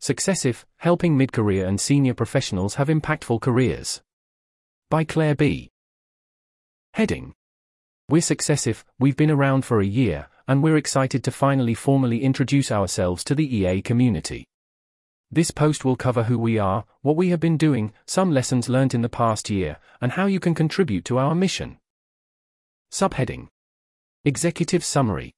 Successif, helping mid career and senior professionals have impactful careers. By Claire B. Heading We're Successif, we've been around for a year, and we're excited to finally formally introduce ourselves to the EA community. This post will cover who we are, what we have been doing, some lessons learned in the past year, and how you can contribute to our mission. Subheading Executive Summary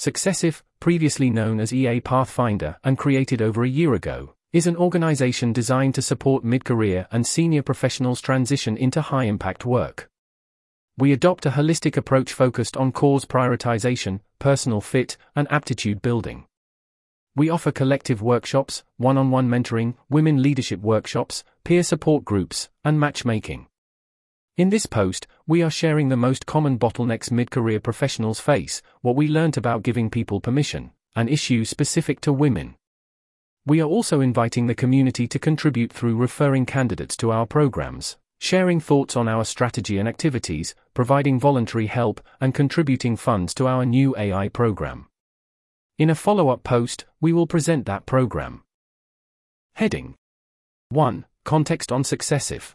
Successif, previously known as EA Pathfinder and created over a year ago, is an organization designed to support mid career and senior professionals transition into high impact work. We adopt a holistic approach focused on cause prioritization, personal fit, and aptitude building. We offer collective workshops, one on one mentoring, women leadership workshops, peer support groups, and matchmaking. In this post, we are sharing the most common bottlenecks mid career professionals face, what we learnt about giving people permission, an issue specific to women. We are also inviting the community to contribute through referring candidates to our programs, sharing thoughts on our strategy and activities, providing voluntary help, and contributing funds to our new AI program. In a follow up post, we will present that program. Heading 1. Context on Successif.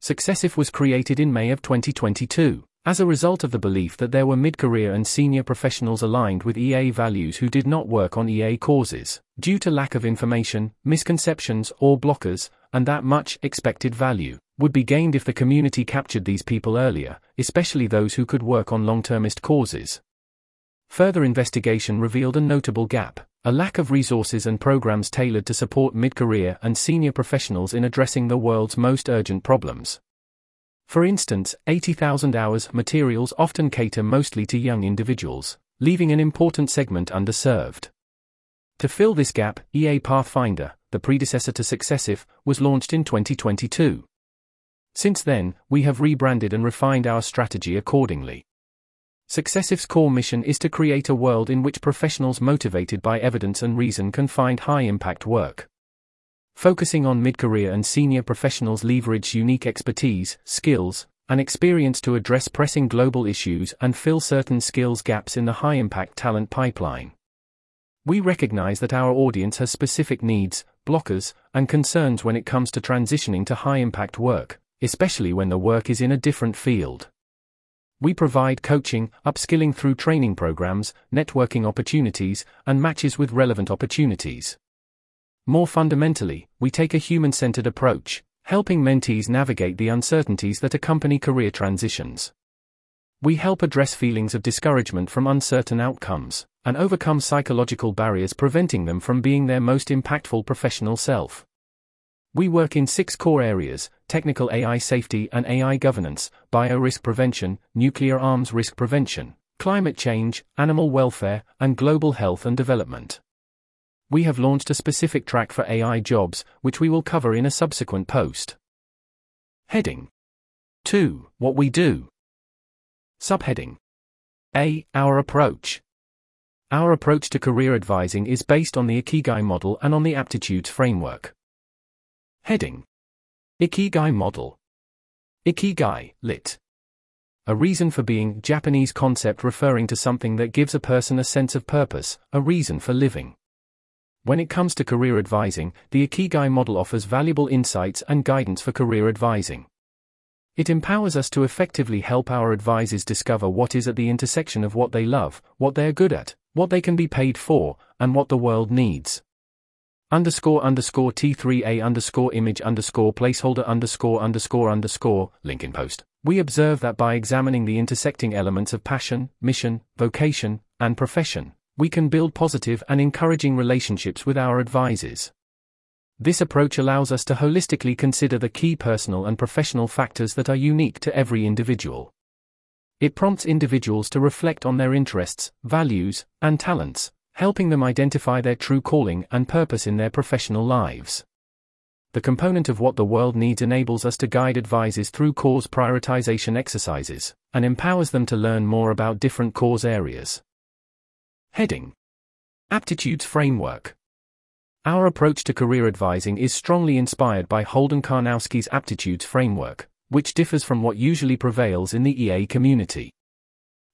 Successif was created in May of 2022, as a result of the belief that there were mid career and senior professionals aligned with EA values who did not work on EA causes, due to lack of information, misconceptions, or blockers, and that much expected value would be gained if the community captured these people earlier, especially those who could work on long termist causes. Further investigation revealed a notable gap a lack of resources and programs tailored to support mid career and senior professionals in addressing the world's most urgent problems. For instance, 80,000 hours materials often cater mostly to young individuals, leaving an important segment underserved. To fill this gap, EA Pathfinder, the predecessor to Successif, was launched in 2022. Since then, we have rebranded and refined our strategy accordingly. Successif's core mission is to create a world in which professionals motivated by evidence and reason can find high impact work. Focusing on mid career and senior professionals leverage unique expertise, skills, and experience to address pressing global issues and fill certain skills gaps in the high impact talent pipeline. We recognize that our audience has specific needs, blockers, and concerns when it comes to transitioning to high impact work, especially when the work is in a different field. We provide coaching, upskilling through training programs, networking opportunities, and matches with relevant opportunities. More fundamentally, we take a human centered approach, helping mentees navigate the uncertainties that accompany career transitions. We help address feelings of discouragement from uncertain outcomes, and overcome psychological barriers preventing them from being their most impactful professional self. We work in six core areas technical AI safety and AI governance, bio risk prevention, nuclear arms risk prevention, climate change, animal welfare, and global health and development. We have launched a specific track for AI jobs, which we will cover in a subsequent post. Heading 2. What we do. Subheading A. Our approach. Our approach to career advising is based on the Ikigai model and on the aptitudes framework. Heading Ikigai Model Ikigai, lit. A reason for being, Japanese concept referring to something that gives a person a sense of purpose, a reason for living. When it comes to career advising, the Ikigai model offers valuable insights and guidance for career advising. It empowers us to effectively help our advisors discover what is at the intersection of what they love, what they are good at, what they can be paid for, and what the world needs underscore underscore T3A underscore image underscore placeholder underscore underscore underscore, in post. We observe that by examining the intersecting elements of passion, mission, vocation, and profession, we can build positive and encouraging relationships with our advisors. This approach allows us to holistically consider the key personal and professional factors that are unique to every individual. It prompts individuals to reflect on their interests, values, and talents, helping them identify their true calling and purpose in their professional lives. The component of what the world needs enables us to guide advisors through cause prioritization exercises and empowers them to learn more about different cause areas. Heading Aptitudes Framework Our approach to career advising is strongly inspired by Holden Karnofsky's Aptitudes Framework, which differs from what usually prevails in the EA community.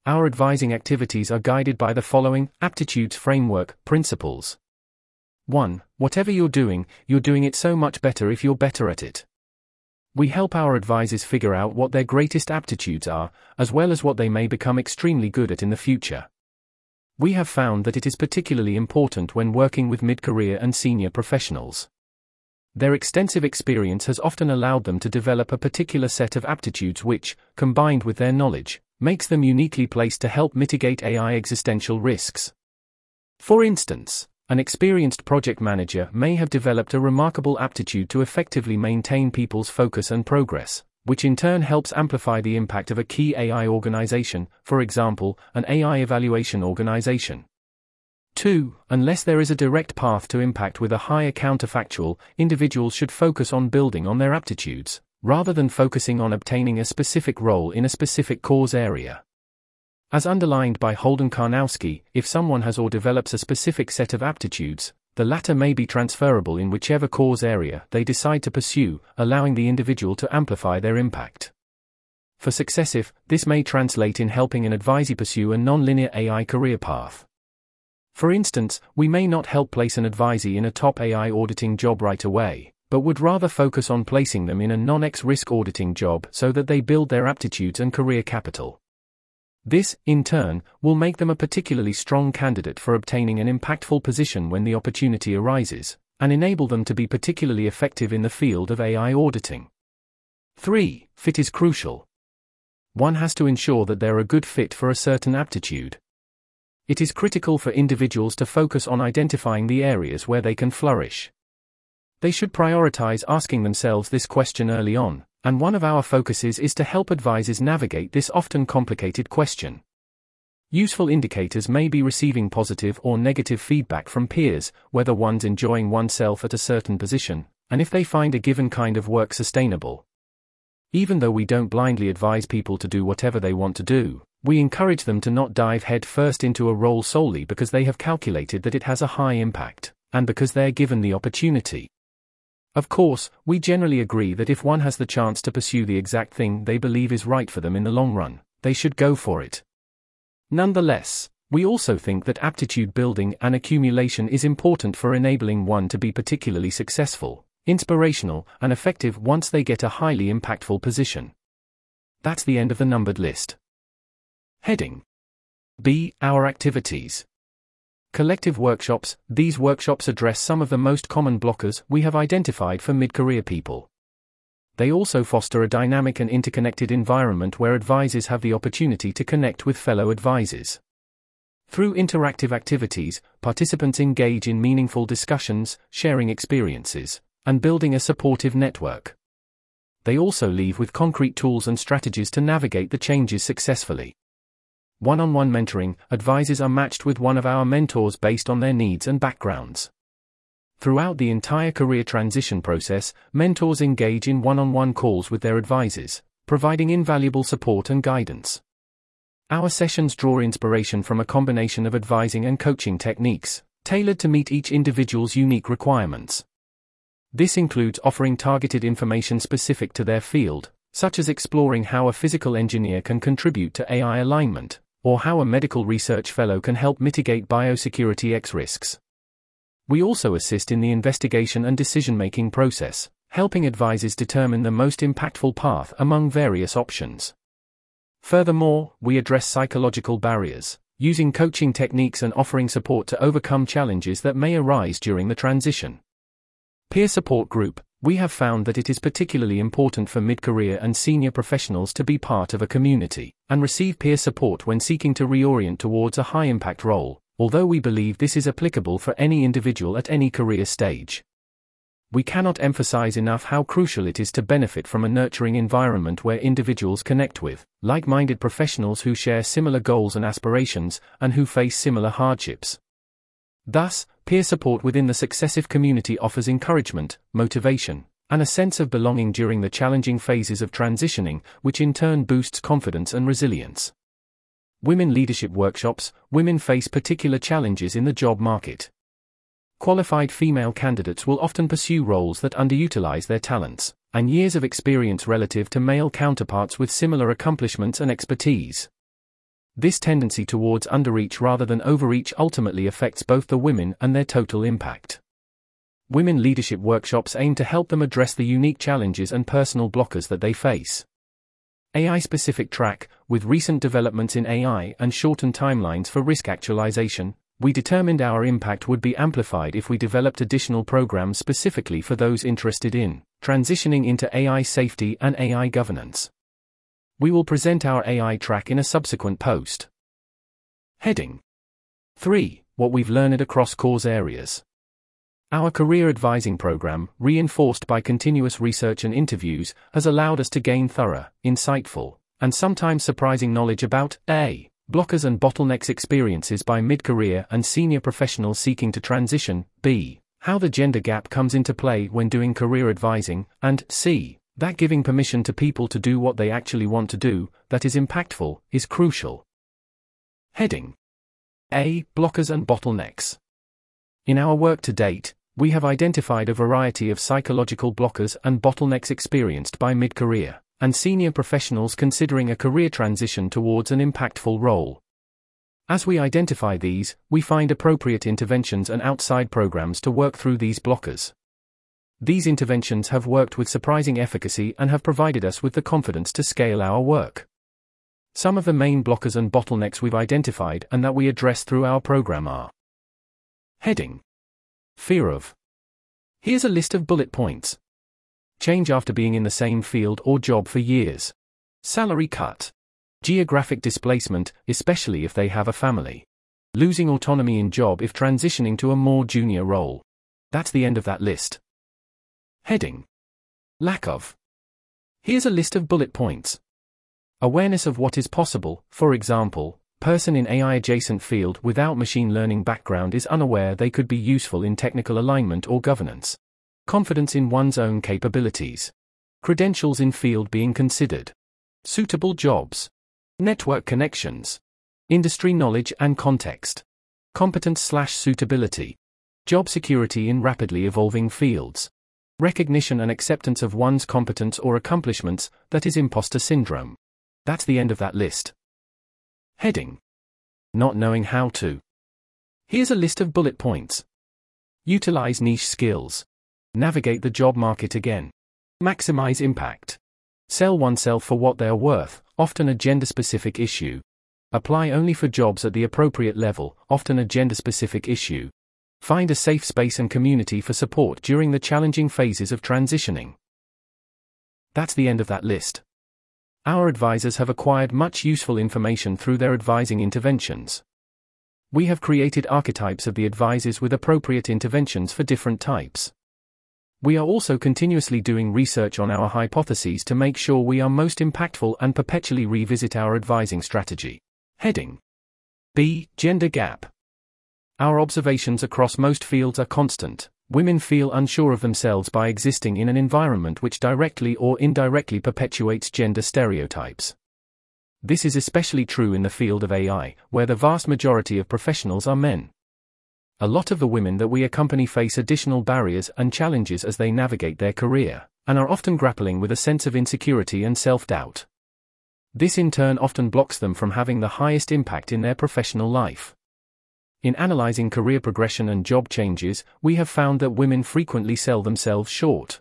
Our advising activities are guided by the following aptitudes framework principles. 1. Whatever you're doing, you're doing it so much better if you're better at it. We help our advisors figure out what their greatest aptitudes are, as well as what they may become extremely good at in the future. We have found that it is particularly important when working with mid career and senior professionals. Their extensive experience has often allowed them to develop a particular set of aptitudes which, combined with their knowledge, makes them uniquely placed to help mitigate AI existential risks. For instance, an experienced project manager may have developed a remarkable aptitude to effectively maintain people's focus and progress, which in turn helps amplify the impact of a key AI organization, for example, an AI evaluation organization. 2. Unless there is a direct path to impact with a higher counterfactual, individuals should focus on building on their aptitudes, rather than focusing on obtaining a specific role in a specific cause area. As underlined by Holden Karnofsky, if someone has or develops a specific set of aptitudes, the latter may be transferable in whichever cause area they decide to pursue, allowing the individual to amplify their impact. For Successif, this may translate in helping an advisee pursue a non-linear AI career path. For instance, we may not help place an advisee in a top AI auditing job right away, but would rather focus on placing them in a non-X risk auditing job so that they build their aptitudes and career capital. This, in turn, will make them a particularly strong candidate for obtaining an impactful position when the opportunity arises, and enable them to be particularly effective in the field of AI auditing. 3. Fit is crucial. One has to ensure that they're a good fit for a certain aptitude. It is critical for individuals to focus on identifying the areas where they can flourish. They should prioritize asking themselves this question early on and one of our focuses is to help advisors navigate this often complicated question. Useful indicators may be receiving positive or negative feedback from peers, whether one's enjoying oneself at a certain position, and if they find a given kind of work sustainable. Even though we don't blindly advise people to do whatever they want to do, we encourage them to not dive headfirst into a role solely because they have calculated that it has a high impact, and because they're given the opportunity. Of course, we generally agree that if one has the chance to pursue the exact thing they believe is right for them in the long run, they should go for it. Nonetheless, we also think that aptitude building and accumulation is important for enabling one to be particularly successful, inspirational, and effective once they get a highly impactful position. That's the end of the numbered list. Heading B. Our activities. Collective workshops These workshops address some of the most common blockers we have identified for mid career people. They also foster a dynamic and interconnected environment where advisors have the opportunity to connect with fellow advisors. Through interactive activities, participants engage in meaningful discussions, sharing experiences, and building a supportive network. They also leave with concrete tools and strategies to navigate the changes successfully. One on one mentoring, advisors are matched with one of our mentors based on their needs and backgrounds. Throughout the entire career transition process, mentors engage in one on one calls with their advisors, providing invaluable support and guidance. Our sessions draw inspiration from a combination of advising and coaching techniques, tailored to meet each individual's unique requirements. This includes offering targeted information specific to their field, such as exploring how a physical engineer can contribute to AI alignment, or how a medical research fellow can help mitigate biosecurity X risks. We also assist in the investigation and decision making process, helping advisors determine the most impactful path among various options. Furthermore, we address psychological barriers, using coaching techniques and offering support to overcome challenges that may arise during the transition. Peer Support Group We have found that it is particularly important for mid career and senior professionals to be part of a community and receive peer support when seeking to reorient towards a high impact role, although we believe this is applicable for any individual at any career stage. We cannot emphasize enough how crucial it is to benefit from a nurturing environment where individuals connect with like minded professionals who share similar goals and aspirations and who face similar hardships. Thus, peer support within the Successif community offers encouragement, motivation, and a sense of belonging during the challenging phases of transitioning, which in turn boosts confidence and resilience. Women Leadership Workshops Women face particular challenges in the job market. Qualified female candidates will often pursue roles that underutilize their talents and years of experience relative to male counterparts with similar accomplishments and expertise. This tendency towards underreach rather than overreach ultimately affects both the women and their total impact. women leadership workshops aim to help them address the unique challenges and personal blockers that they face. AI specific track, with recent developments in AI and shortened timelines for risk actualization, we determined our impact would be amplified if we developed additional programs specifically for those interested in transitioning into AI safety and AI governance. We will present our AI track in a subsequent post. Heading 3. What we've learned across cause areas. Our career advising program, reinforced by continuous research and interviews, has allowed us to gain thorough, insightful, and sometimes surprising knowledge about A blockers and bottlenecks experiences by mid-career and senior professionals seeking to transition, b. How the gender gap comes into play when doing career advising, and c. That giving permission to people to do what they actually want to do, that is impactful, is crucial. Heading A. Blockers and bottlenecks. In our work to date, we have identified a variety of psychological blockers and bottlenecks experienced by mid-career and senior professionals considering a career transition towards an impactful role. As we identify these, we find appropriate interventions and outside programs to work through these blockers. These interventions have worked with surprising efficacy and have provided us with the confidence to scale our work. Some of the main blockers and bottlenecks we've identified and that we address through our program are Heading Fear of. Here's a list of bullet points change after being in the same field or job for years. Salary cut. Geographic displacement, especially if they have a family. Losing autonomy in job if transitioning to a more junior role. That's the end of that list. Heading. Lack of. Here's a list of bullet points. Awareness of what is possible, for example, person in AI adjacent field without machine learning background is unaware they could be useful in technical alignment or governance. Confidence in one's own capabilities. Credentials in field being considered. Suitable jobs. Network connections. Industry knowledge and context. Competence slash suitability. Job security in rapidly evolving fields. Recognition and acceptance of one's competence or accomplishments, that is imposter syndrome. That's the end of that list. Heading. Not knowing how to. Here's a list of bullet points. Utilize niche skills. Navigate the job market again. Maximize impact. Sell oneself for what they are worth, often a gender specific issue. Apply only for jobs at the appropriate level, often a gender specific issue. Find a safe space and community for support during the challenging phases of transitioning. That's the end of that list. Our advisors have acquired much useful information through their advising interventions. We have created archetypes of the advisors with appropriate interventions for different types. We are also continuously doing research on our hypotheses to make sure we are most impactful and perpetually revisit our advising strategy. Heading B. Gender Gap. Our observations across most fields are constant. Women feel unsure of themselves by existing in an environment which directly or indirectly perpetuates gender stereotypes. This is especially true in the field of AI, where the vast majority of professionals are men. A lot of the women that we accompany face additional barriers and challenges as they navigate their career, and are often grappling with a sense of insecurity and self doubt. This in turn often blocks them from having the highest impact in their professional life. In analyzing career progression and job changes, we have found that women frequently sell themselves short.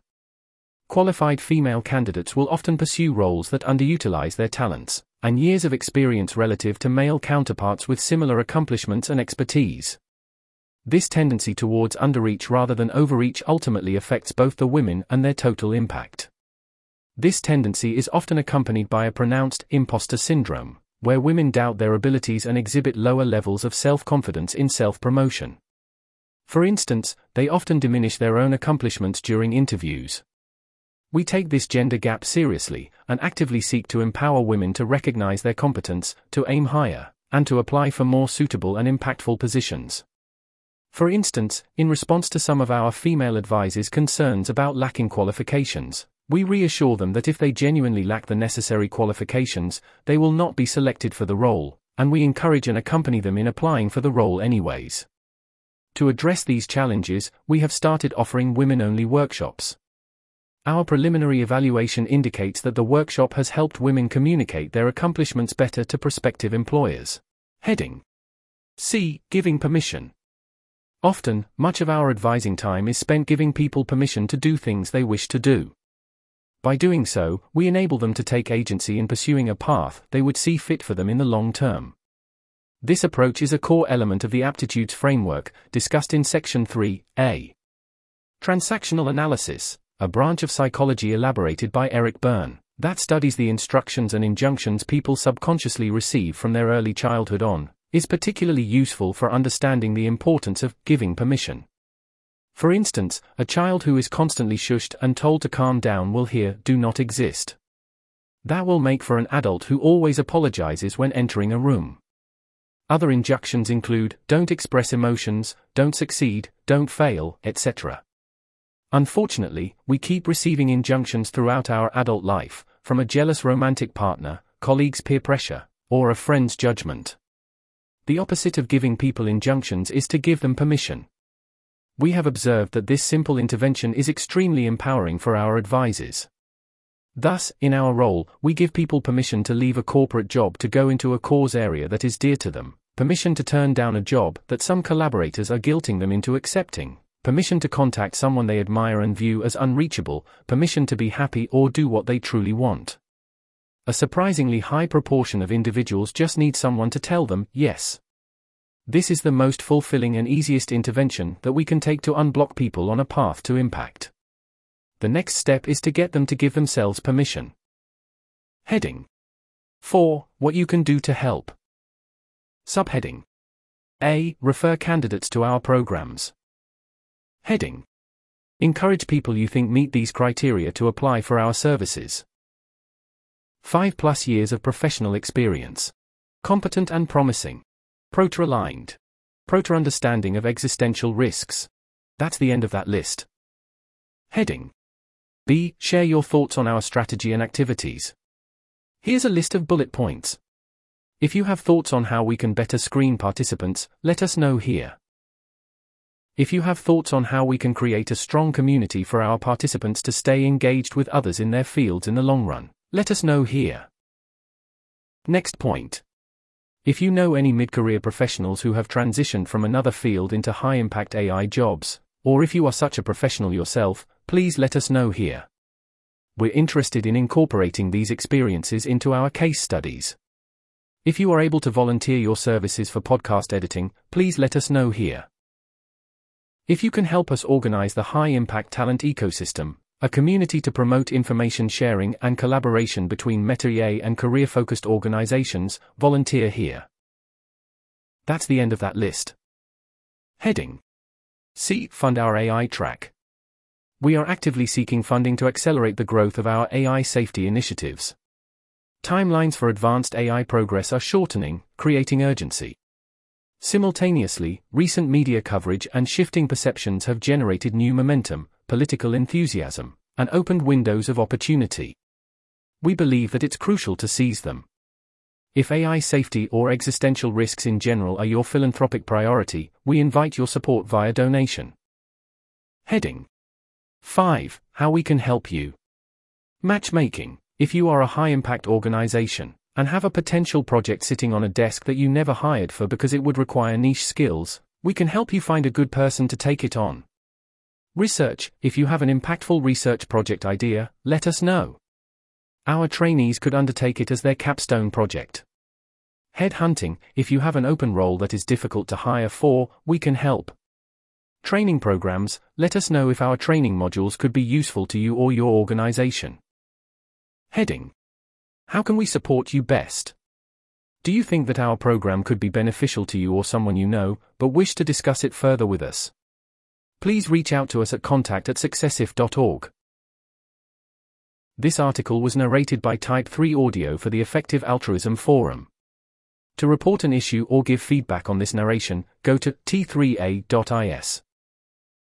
Qualified female candidates will often pursue roles that underutilize their talents and years of experience relative to male counterparts with similar accomplishments and expertise. This tendency towards underreach rather than overreach ultimately affects both the women and their total impact. This tendency is often accompanied by a pronounced imposter syndrome, where women doubt their abilities and exhibit lower levels of self confidence in self promotion. For instance, they often diminish their own accomplishments during interviews. We take this gender gap seriously and actively seek to empower women to recognize their competence, to aim higher, and to apply for more suitable and impactful positions. For instance, in response to some of our female advisors' concerns about lacking qualifications, we reassure them that if they genuinely lack the necessary qualifications, they will not be selected for the role, and we encourage and accompany them in applying for the role anyways. To address these challenges, we have started offering women only workshops. Our preliminary evaluation indicates that the workshop has helped women communicate their accomplishments better to prospective employers. Heading C. Giving permission. Often, much of our advising time is spent giving people permission to do things they wish to do. By doing so, we enable them to take agency in pursuing a path they would see fit for them in the long term. This approach is a core element of the aptitudes framework, discussed in section 3a. Transactional analysis, a branch of psychology elaborated by Eric Berne, that studies the instructions and injunctions people subconsciously receive from their early childhood on, is particularly useful for understanding the importance of giving permission. For instance, a child who is constantly shushed and told to calm down will hear, do not exist. That will make for an adult who always apologizes when entering a room. Other injunctions include, don't express emotions, don't succeed, don't fail, etc. Unfortunately, we keep receiving injunctions throughout our adult life, from a jealous romantic partner, colleagues' peer pressure, or a friend's judgment. The opposite of giving people injunctions is to give them permission. We have observed that this simple intervention is extremely empowering for our advisors. Thus, in our role, we give people permission to leave a corporate job to go into a cause area that is dear to them, permission to turn down a job that some collaborators are guilting them into accepting, permission to contact someone they admire and view as unreachable, permission to be happy or do what they truly want. A surprisingly high proportion of individuals just need someone to tell them, yes. This is the most fulfilling and easiest intervention that we can take to unblock people on a path to impact. The next step is to get them to give themselves permission. Heading 4. What you can do to help. Subheading A. Refer candidates to our programs. Heading Encourage people you think meet these criteria to apply for our services. 5 plus years of professional experience. Competent and promising. Protra aligned. Protra understanding of existential risks. That's the end of that list. Heading B. Share your thoughts on our strategy and activities. Here's a list of bullet points. If you have thoughts on how we can better screen participants, let us know here. If you have thoughts on how we can create a strong community for our participants to stay engaged with others in their fields in the long run, let us know here. Next point. If you know any mid career professionals who have transitioned from another field into high impact AI jobs, or if you are such a professional yourself, please let us know here. We're interested in incorporating these experiences into our case studies. If you are able to volunteer your services for podcast editing, please let us know here. If you can help us organize the high impact talent ecosystem, a community to promote information sharing and collaboration between métier and career focused organizations, volunteer here. That's the end of that list. Heading C. Fund our AI track. We are actively seeking funding to accelerate the growth of our AI safety initiatives. Timelines for advanced AI progress are shortening, creating urgency. Simultaneously, recent media coverage and shifting perceptions have generated new momentum, political enthusiasm, and opened windows of opportunity. We believe that it's crucial to seize them. If AI safety or existential risks in general are your philanthropic priority, we invite your support via donation. Heading 5. How we can help you. Matchmaking. If you are a high impact organization and have a potential project sitting on a desk that you never hired for because it would require niche skills, we can help you find a good person to take it on. Research If you have an impactful research project idea, let us know. Our trainees could undertake it as their capstone project. Headhunting If you have an open role that is difficult to hire for, we can help. Training programs Let us know if our training modules could be useful to you or your organization. Heading How can we support you best? Do you think that our program could be beneficial to you or someone you know, but wish to discuss it further with us? please reach out to us at contact at. This article was narrated by Type 3 Audio for the Effective Altruism Forum. To report an issue or give feedback on this narration, go to t3a.is.